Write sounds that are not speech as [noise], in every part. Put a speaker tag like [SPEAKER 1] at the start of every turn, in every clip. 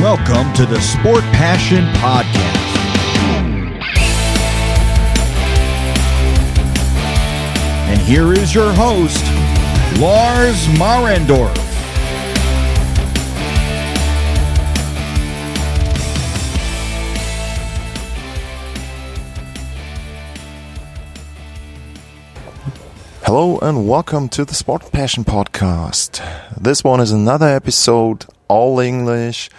[SPEAKER 1] Welcome to the Sport Passion Podcast. And here is your host, Lars Marendorf.
[SPEAKER 2] Hello and welcome to the Sport Passion Podcast. This one is another episode, all English,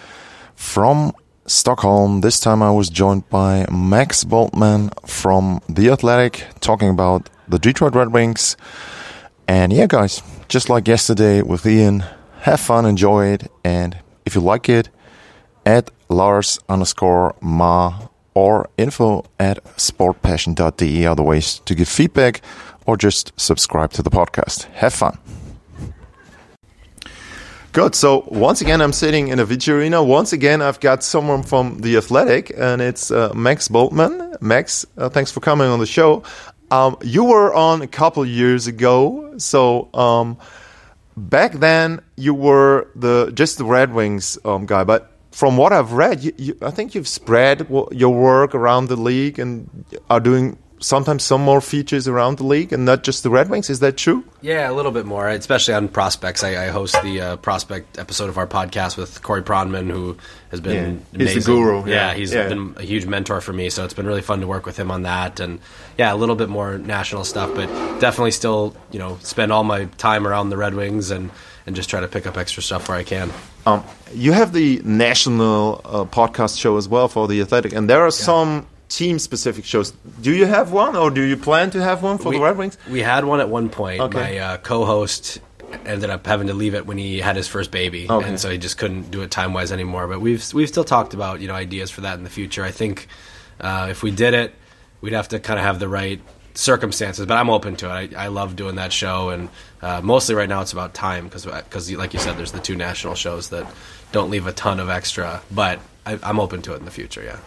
[SPEAKER 2] from Stockholm. This time I was joined by Max Bultman from The Athletic, talking about the Detroit Red Wings. And yeah, guys, just like yesterday with Ian, have fun, enjoy it, and if you like it, at Lars underscore Ma or info at sportpassion.de are the ways to give feedback or just subscribe to the podcast. Have fun. Good. So once again, I'm sitting in a Avicii Arena. Once again, I've got someone from the Athletic, and it's uh, Max Bultman. Max, uh, thanks for coming on the show. Um, you were on a couple years ago, so um, back then you were the just the Red Wings um, guy. But from what I've read, you, you, I think you've spread your work around the league and are doing sometimes some more features around the league and not just the Red Wings. Is that true?
[SPEAKER 3] Yeah, a little bit more, especially on prospects. I, I host the uh, prospect episode of our podcast with Corey Pronman, who has been
[SPEAKER 2] yeah. He's the guru.
[SPEAKER 3] Yeah, yeah he's yeah. been a huge mentor for me. So it's been really fun to work with him on that. And yeah, a little bit more national stuff, but definitely still, you know, spend all my time around the Red Wings and and just try to pick up extra stuff where I can.
[SPEAKER 2] Um, you have the national uh, podcast show as well for the Athletic, and there are some team specific shows. Do you have one, or do you plan to have one for
[SPEAKER 3] we,
[SPEAKER 2] the Red Wings?
[SPEAKER 3] We had one at one point. Okay. My uh, co-host ended up having to leave it when he had his first baby, okay. and so he just couldn't do it time wise anymore. But we've we've still talked about you know ideas for that in the future. I think uh, if we did it, we'd have to kind of have the right circumstances. But I'm open to it. I, I love doing that show, and uh, mostly right now it's about time because because like you said, there's the two national shows that don't leave a ton of extra. But I, I'm open to it in the future. Yeah.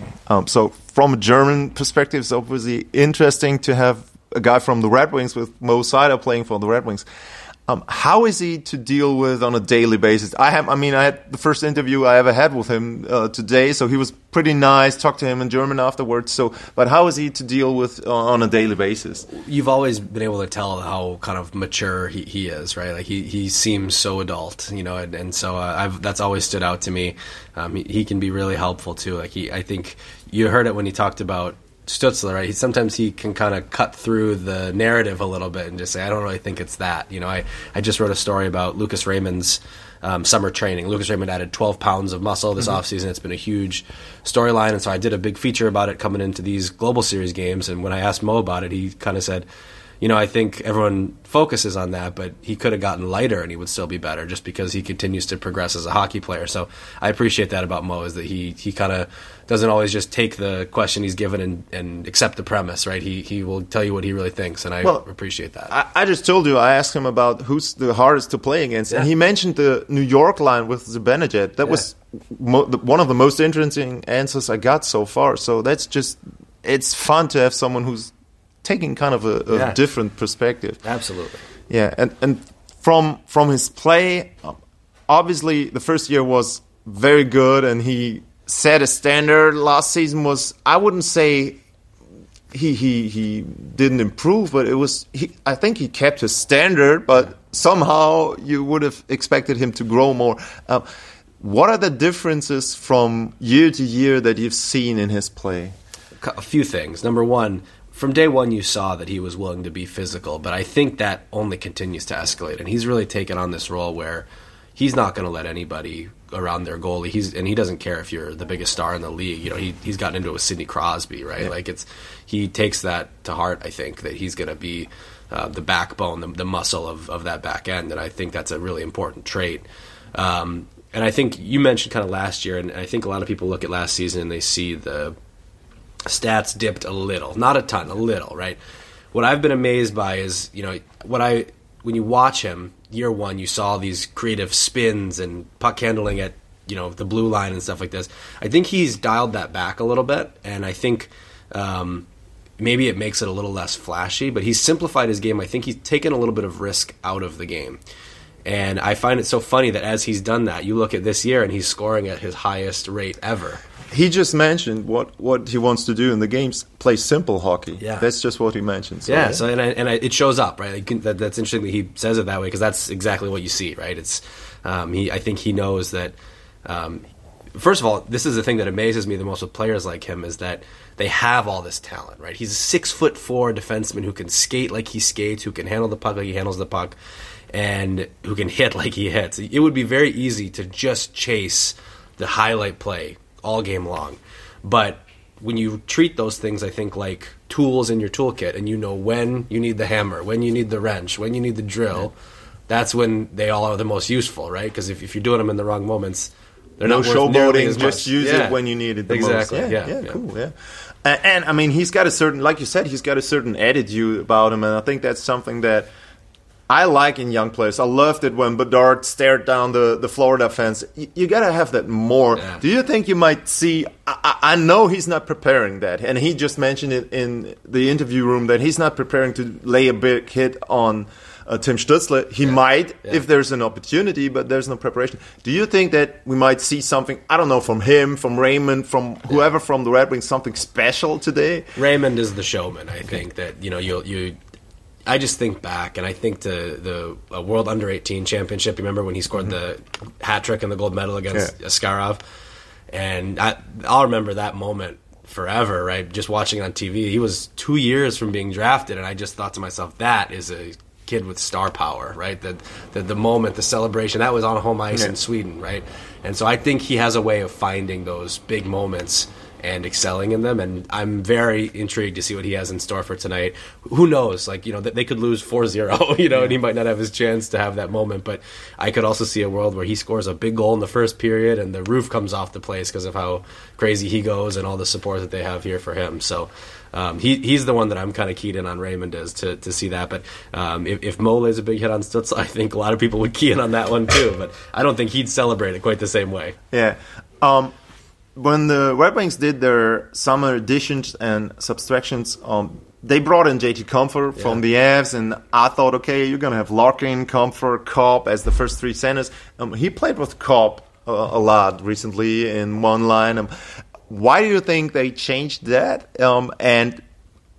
[SPEAKER 2] Okay. Um, so, from a German perspective, it's obviously interesting to have a guy from the Red Wings with Mo Seider playing for the Red Wings. Um, how is he to deal with on a daily basis? I have, I mean, I had the first interview I ever had with him uh, today, so he was pretty nice. Talked to him in German afterwards. So, but how is he to deal with uh, on a daily basis?
[SPEAKER 3] You've always been able to tell how kind of mature he, he is, right? Like he, he seems so adult, you know, and, and so uh, that's always stood out to me. Um, he, he can be really helpful too. Like he, I think you heard it when he talked about Stutzle, right? He, sometimes he can kind of cut through the narrative a little bit and just say, I don't really think it's that. You know, I, I just wrote a story about Lucas Raymond's um, summer training. Lucas Raymond added 12 pounds of muscle this mm-hmm. offseason. It's been a huge storyline. And so I did a big feature about it coming into these Global Series games. And when I asked Mo about it, he kind of said, you know, I think everyone focuses on that, but he could have gotten lighter and he would still be better just because he continues to progress as a hockey player. So I appreciate that about Mo is that he he kind of doesn't always just take the question he's given and, and accept the premise, right? He he will tell you what he really thinks, and I well, appreciate that.
[SPEAKER 2] I, I, just told you I asked him about who's the hardest to play against, yeah. and he mentioned the New York line with Zibanejad. That yeah. was mo- one of the most interesting answers I got so far. So that's just it's fun to have someone who's taking kind of a, a yeah. different perspective.
[SPEAKER 3] Absolutely.
[SPEAKER 2] Yeah, and and from from his play, obviously the first year was very good, and he set a standard. Last season was I wouldn't say he he he didn't improve, but it was he, I think he kept his standard, but somehow you would have expected him to grow more. Uh, what are the differences from year to year that you've seen in his play?
[SPEAKER 3] A few things. Number one, from day one you saw that he was willing to be physical, but I think that only continues to escalate, and he's really taken on this role where he's not going to let anybody around their goalie. He's and he doesn't care if you're the biggest star in the league. You know, he he's gotten into it with Sidney Crosby, right? Yeah. Like it's he takes that to heart. I think that he's going to be uh, the backbone, the, the, muscle of of that back end, and I think that's a really important trait. Um, and I think you mentioned kind of last year, and I think a lot of people look at last season and they see the stats dipped a little, not a ton, a little, right? What I've been amazed by is, you know, what I when you watch him year one, you saw these creative spins and puck handling at you know the blue line and stuff like this. I think he's dialed that back a little bit, and I think um, maybe it makes it a little less flashy. But he's simplified his game. I think he's taken a little bit of risk out of the game. And I find it so funny that as he's done that, you look at this year and he's scoring at his highest rate ever.
[SPEAKER 2] He just mentioned what, what he wants to do in the games: play simple hockey.
[SPEAKER 3] Yeah.
[SPEAKER 2] that's just what he mentioned. So,
[SPEAKER 3] yeah, so and, I, and I, it shows up, right? Like, that, that's interesting that he says it that way because that's exactly what you see, right? It's um, he. I think he knows that. Um, first of all, this is the thing that amazes me the most with players like him is that they have all this talent, right? He's a six foot four defenseman who can skate like he skates, who can handle the puck like he handles the puck, and who can hit [laughs] like he hits. It would be very easy to just chase the highlight play all game long, but when you treat those things, I think like tools in your toolkit, and you know when you need the hammer, when you need the wrench, when you need the drill. That's when they all are the most useful, right? Because if, if you're doing them in the wrong moments, they're
[SPEAKER 2] no showboating. Just use
[SPEAKER 3] Yeah.
[SPEAKER 2] it when you need it the
[SPEAKER 3] exactly.
[SPEAKER 2] most.
[SPEAKER 3] Yeah,
[SPEAKER 2] yeah,
[SPEAKER 3] yeah.
[SPEAKER 2] cool. Yeah, and, and I mean, he's got a certain, like you said, he's got a certain attitude about him, and I think that's something that I like in young players. I loved it when Bedard stared down the, the Florida fence. You, you got to have that more.
[SPEAKER 3] Yeah.
[SPEAKER 2] Do you think you might see? I, I know he's not preparing that, and he just mentioned it in the interview room that he's not preparing to lay a big hit on. Uh, Tim Stutzle, he might
[SPEAKER 3] Yeah.
[SPEAKER 2] if there's an opportunity, but there's no preparation. Do you think that we might see something? I don't know from him, from Raymond, from whoever from the Red Wings, something special today?
[SPEAKER 3] Raymond is the showman. I think that you know you you. I just think back, and I think to the World Under 18 Championship. Remember when he scored mm-hmm. the hat trick and the gold medal against
[SPEAKER 2] Yeah.
[SPEAKER 3] Askarov? And I, I'll remember that moment forever. Right, just watching it on TV. He was two years from being drafted, and I just thought to myself, that is a kid with star power, right? The the, the moment, the celebration, that was on home ice
[SPEAKER 2] Yeah.
[SPEAKER 3] in Sweden, right? And so I think he has a way of finding those big moments and excelling in them. And I'm very intrigued to see what he has in store for tonight. Who knows? Like, you know, they could lose 4 0, [laughs] you know, and he might not have his chance to have that moment. But I could also see a world where he scores a big goal in the first period and the roof comes off the place because of how crazy he goes and all the support that they have here for him. So. Um, he, he's the one that I'm kind of keyed in on. Raymond is to, to see that, but um, if, if Mo lays a big hit on Stutzle, [laughs] I think a lot of people would key in on that one too. But I don't think he'd celebrate it quite the same way.
[SPEAKER 2] Yeah. Um, when the Red Wings did their summer additions and subtractions, um, they brought in JT Compher from the Avs, and I thought, okay, you're gonna have Larkin, Compher, Copp as the first three centers. Um, he played with Copp uh, a lot recently in one line. Um, why do you think they changed that? Um, and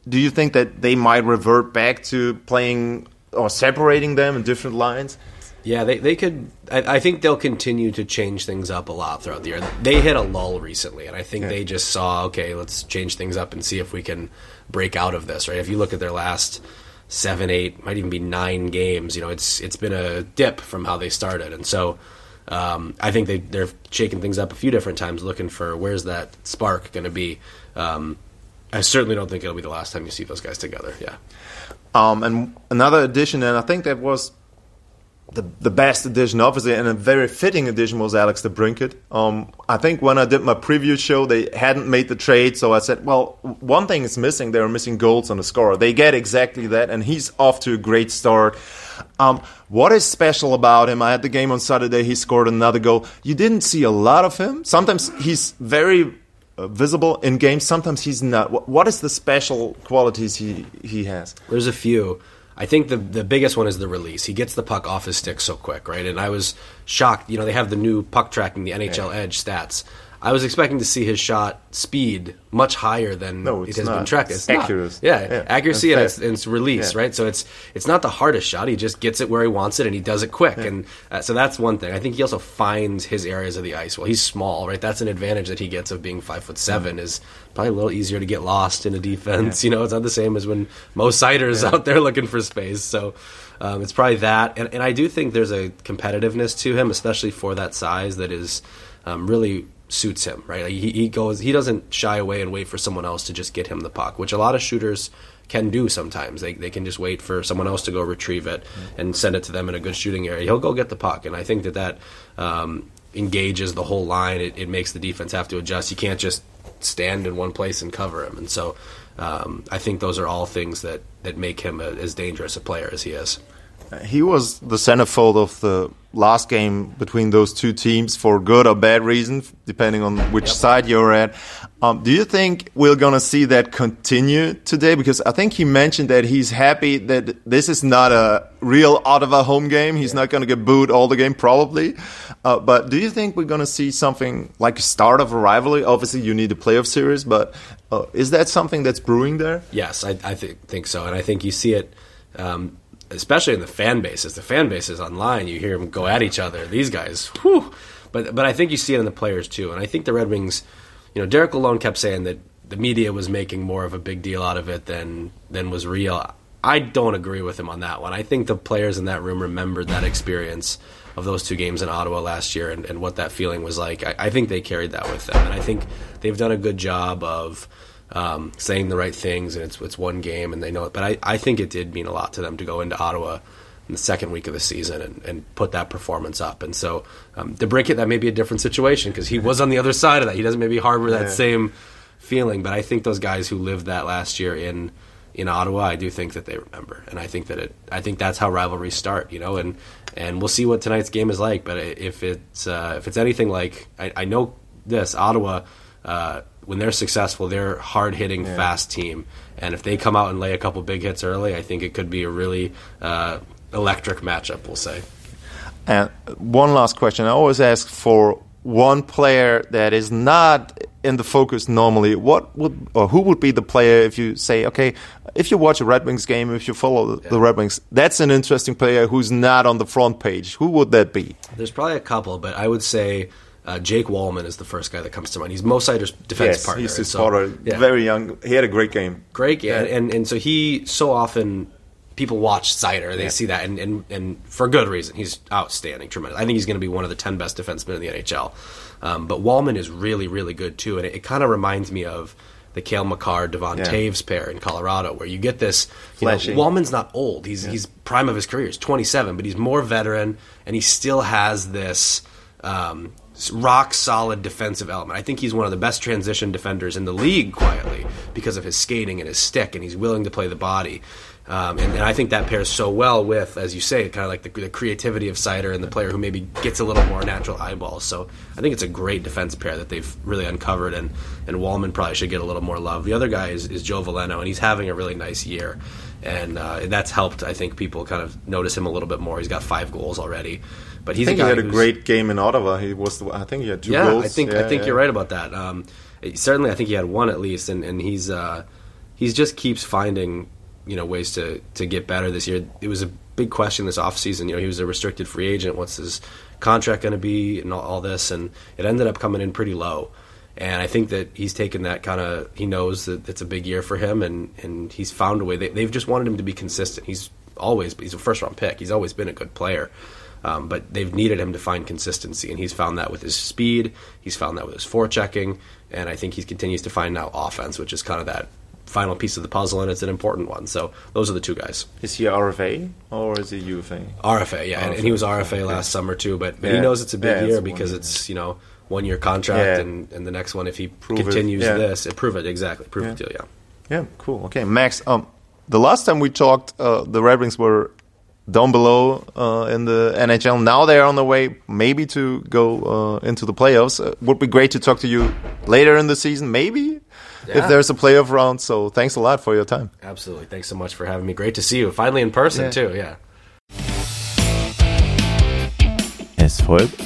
[SPEAKER 2] do you think that they might revert back to playing or separating them in different lines?
[SPEAKER 3] Yeah, they, they could. I, I think they'll continue to change things up a lot throughout the year. They hit a lull recently, and I think they just saw, okay, let's change things up and see if we can break out of this. Right? If you look at their last seven, eight, might even be nine games, you know, it's it's been a dip from how they started, and so um, I think they they're shaking things up a few different times, looking for where's that spark going to be. Um, I certainly don't think it'll be the last time you see those guys together. Yeah.
[SPEAKER 2] Um, and another addition, and I think that was the the best addition, obviously, and a very fitting addition was Alex DeBrincat. Um, I think when I did my preview show, they hadn't made the trade, so I said, well, one thing is missing. They are missing goals on the score. They get exactly that, and he's off to a great start. Um, what is special about him? I had the game on Saturday. He scored another goal. You didn't see a lot of him. Sometimes he's very uh, visible in games. Sometimes he's not. What, what is the special qualities he he has?
[SPEAKER 3] There's a few. I think the the biggest one is the release. He gets the puck off his stick so quick, right? And I was shocked. You know, they have the new puck tracking, the NHL Edge stats. I was expecting to see his shot speed much higher than
[SPEAKER 2] No,
[SPEAKER 3] it has been
[SPEAKER 2] not.
[SPEAKER 3] tracked.
[SPEAKER 2] It's
[SPEAKER 3] not.
[SPEAKER 2] accurate.
[SPEAKER 3] Yeah,
[SPEAKER 2] Yeah.
[SPEAKER 3] accuracy
[SPEAKER 2] And
[SPEAKER 3] and it's, and it's release,
[SPEAKER 2] Yeah.
[SPEAKER 3] right? So it's it's not the hardest shot. He just gets it where he wants it and he does it quick. And uh, so that's one thing. I think he also finds his areas of the ice. Well, he's small, right? That's an advantage that he gets of being five foot seven. Is probably a little easier to get lost in a defense. You know, it's not the same as when Mo Seider's out there looking for space. So. Um, it's probably that, and, and I do think there's a competitiveness to him, especially for that size, that is um, really suits him. Right, like he, he goes, he doesn't shy away and wait for someone else to just get him the puck, which a lot of shooters can do sometimes. They they can just wait for someone else to go retrieve it and send it to them in a good shooting area. He'll go get the puck, and I think that that um, engages the whole line. It, it makes the defense have to adjust. You can't just stand in one place and cover him, and so. Um, I think those are all things that, that make him a, as dangerous a player as he is.
[SPEAKER 2] He was the centerfold of the last game between those two teams for good or bad reason, depending on which yep. side you're at. Um, do you think we're going to see that continue today? Because I think he mentioned that he's happy that this is not a real Ottawa home game. He's yeah. not going to get booed all the game, probably. Uh, but do you think we're going to see something like a start of a rivalry? Obviously, you need a playoff series, but uh, is that something that's brewing there?
[SPEAKER 3] Yes, I, I th think so. And I think you see it. Um, especially in the fan bases. The fan bases online, you hear them go at each other. These guys, whew. But but I think you see it in the players too. And I think the Red Wings you know, Derek Lalonde kept saying that the media was making more of a big deal out of it than than was real. I don't agree with him on that one. I think the players in that room remembered that experience of those two games in Ottawa last year and, and what that feeling was like. I, I, think they carried that with them, and I think they've done a good job of um, saying the right things. And it's it's one game, and they know it. But I, I think it did mean a lot to them to go into Ottawa in the second week of the season and, and put that performance up. And so um, DeBrincat, that may be a different situation because he was on the other side of that. He doesn't maybe harbor that yeah. same feeling. But I think those guys who lived that last year in in Ottawa, I do think that they remember, and I think that it. I think that's how rivalries start, you know. And and we'll see what tonight's game is like. But if it's uh, if it's anything like, I, I know this Ottawa. Uh, when they're successful, they're hard hitting, yeah. fast team. And if they come out and lay a couple big hits early, I think it could be a really uh, electric matchup, we'll say.
[SPEAKER 2] And one last question. I always ask for one player that is not in the focus normally. What would or who would be the player if you say, okay, if you watch a Red Wings game, if you follow yeah. the Red Wings, that's an interesting player who's not on the front page. Who would that be?
[SPEAKER 3] There's probably a couple, but I would say uh, Jake Walman is the first guy that comes to mind. He's Mo Seider's defense
[SPEAKER 2] yes,
[SPEAKER 3] partner.
[SPEAKER 2] He's his so, partner. Yeah. Very young. He had a great game.
[SPEAKER 3] Great game, yeah. and, and and so he so often people watch Seider, they yeah. see that, and, and, and for good reason. He's outstanding, tremendous. I think he's going to be one of the ten best defensemen in the NHL. Um, but Walman is really, really good too, and it, it kind of reminds me of the Cale Makar Devon yeah. Toews pair in Colorado, where you get this. You know, Walman's not old; he's yeah. he's prime of his career. He's twenty seven, but he's more veteran, and he still has this. Um, rock solid defensive element. I think he's one of the best transition defenders in the league quietly because of his skating and his stick, and he's willing to play the body. Um, and, and, I think that pairs so well with, as you say, kind of like the, the, creativity of Seider and the player who maybe gets a little more natural eyeballs. So I think it's a great defense pair that they've really uncovered, and, and Walman probably should get a little more love. The other guy is, is Joe Veleno, and he's having a really nice year. And uh, that's helped, I think, people kind of notice him a little bit more. He's got five goals already. But he's
[SPEAKER 2] I think he had a great game in Ottawa. He was, the, I think he had two
[SPEAKER 3] yeah,
[SPEAKER 2] goals.
[SPEAKER 3] I think yeah, I think yeah. you're right about that. Um, certainly, I think he had one at least, and, and he's uh, he's just keeps finding you know ways to to get better this year. It was a big question this offseason. You know, he was a restricted free agent. What's his contract going to be, and all, all, this, and it ended up coming in pretty low. And I think that he's taken that kind of. He knows that it's a big year for him, and and he's found a way. They, they've just wanted him to be consistent. He's always he's a first round pick. He's always been a good player. Um, but they've needed him to find consistency, and he's found that with his speed. He's found that with his forechecking, and I think he continues to find now offense, which is kind of that final piece of the puzzle, and it's an important one. So those are the two guys.
[SPEAKER 2] Is he RFA or is he UFA?
[SPEAKER 3] RFA, yeah, RFA. And, he was RFA last summer too. But, yeah. he knows it's a big yeah, year because it's you know one year contract, and, and the next one if he prove continues it. this, it, prove it exactly, prove it deal, yeah.
[SPEAKER 2] Yeah, cool. Okay, Max. Um, the last time we talked, uh, the Red Wings were down below uh, in the NHL. Now they're on the way, maybe to go uh, into the playoffs. Uh, would be great to talk to you later in the season, maybe yeah. if there's a playoff round. So thanks a lot for your time.
[SPEAKER 3] Absolutely. Thanks so much for having me. Great to see you. Finally in person, yeah. too. Yeah.
[SPEAKER 2] Es folgt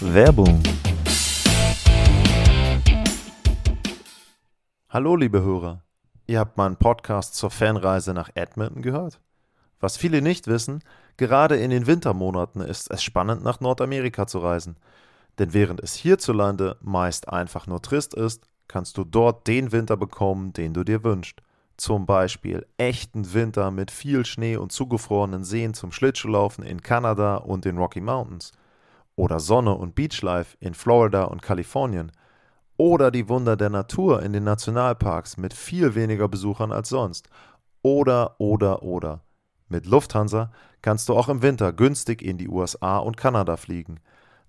[SPEAKER 2] Werbung. Hallo, liebe Hörer. Ihr habt meinen Podcast zur Fanreise nach Edmonton gehört? Was viele nicht wissen, gerade in den Wintermonaten ist es spannend, nach Nordamerika zu reisen – denn während es hierzulande meist einfach nur trist ist, kannst du dort den Winter bekommen, den du dir wünschst. Zum Beispiel echten Winter mit viel Schnee und zugefrorenen Seen zum Schlittschuhlaufen in Kanada und den Rocky Mountains. Oder Sonne und Beachlife in Florida und Kalifornien. Oder die Wunder der Natur in den Nationalparks mit viel weniger Besuchern als sonst. Oder, oder, oder. Mit Lufthansa kannst du auch im Winter günstig in die USA und Kanada fliegen.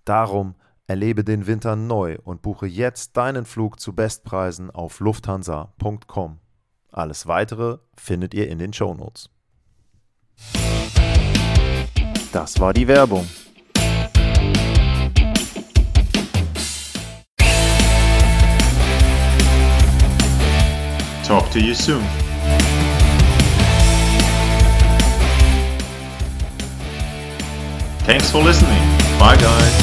[SPEAKER 2] Darum Erlebe den Winter neu und buche jetzt deinen Flug zu Bestpreisen auf lufthansa.com. Alles weitere findet ihr in den Shownotes.
[SPEAKER 4] Das war die Werbung.
[SPEAKER 2] Talk to you soon. Thanks for listening. Bye, guys.